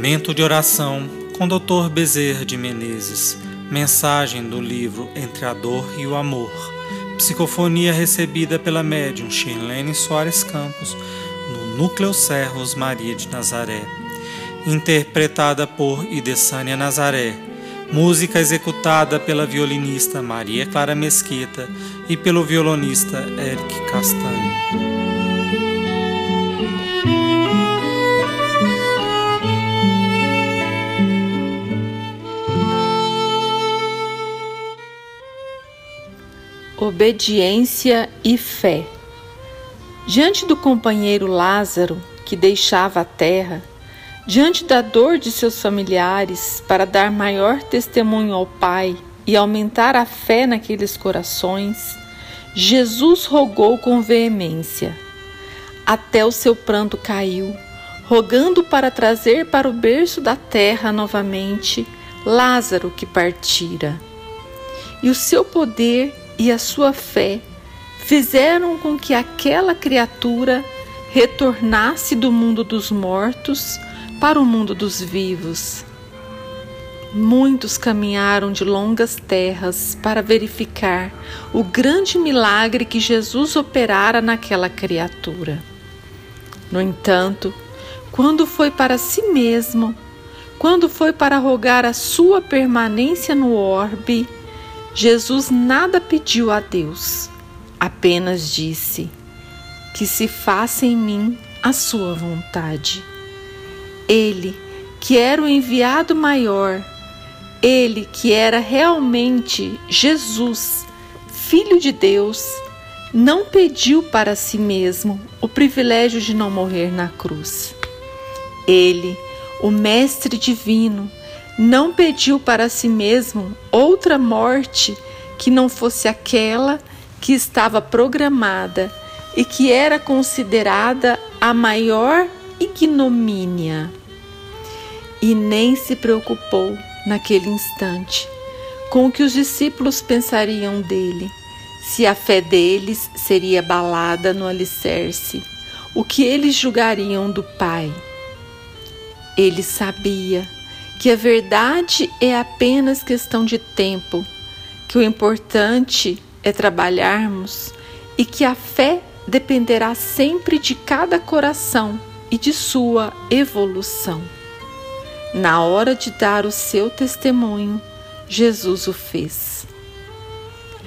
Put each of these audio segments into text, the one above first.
Momento de oração com Dr. Bezerra de Menezes. Mensagem do livro Entre a Dor e o Amor. Psicofonia recebida pela médium Shirlene Soares Campos no Núcleo Serros Maria de Nazaré. Interpretada por Idessânia Nazaré. Música executada pela violinista Maria Clara Mesquita e pelo violonista Eric Castanho. Obediência e fé. Diante do companheiro Lázaro, que deixava a terra, diante da dor de seus familiares, para dar maior testemunho ao Pai e aumentar a fé naqueles corações, Jesus rogou com veemência. Até o seu pranto caiu, rogando para trazer para o berço da terra novamente Lázaro que partira. E o seu poder e a sua fé fizeram com que aquela criatura retornasse do mundo dos mortos para o mundo dos vivos. Muitos caminharam de longas terras para verificar o grande milagre que Jesus operara naquela criatura. No entanto, quando foi para si mesmo, quando foi para rogar a sua permanência no orbe, Jesus nada pediu a Deus, apenas disse: Que se faça em mim a sua vontade. Ele, que era o enviado maior, ele que era realmente Jesus, Filho de Deus, não pediu para si mesmo o privilégio de não morrer na cruz. Ele, o Mestre Divino, não pediu para si mesmo outra morte que não fosse aquela que estava programada e que era considerada a maior ignomínia. E nem se preocupou naquele instante com o que os discípulos pensariam dele, se a fé deles seria abalada no alicerce, o que eles julgariam do Pai. Ele sabia que a verdade é apenas questão de tempo, que o importante é trabalharmos e que a fé dependerá sempre de cada coração e de sua evolução. Na hora de dar o seu testemunho, Jesus o fez.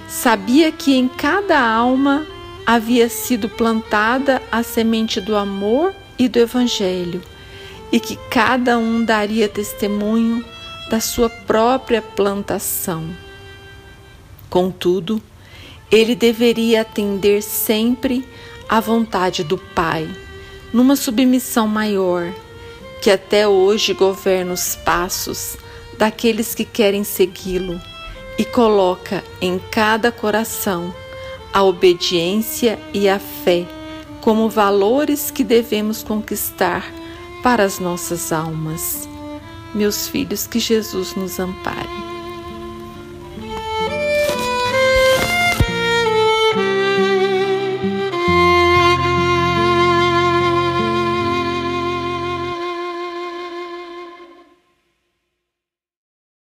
Sabia que em cada alma havia sido plantada a semente do amor e do Evangelho e que cada um daria testemunho da sua própria plantação. Contudo, ele deveria atender sempre à vontade do Pai, numa submissão maior, que até hoje governa os passos daqueles que querem segui-lo e coloca em cada coração a obediência e a fé como valores que devemos conquistar para as nossas almas. Meus filhos, que Jesus nos ampare.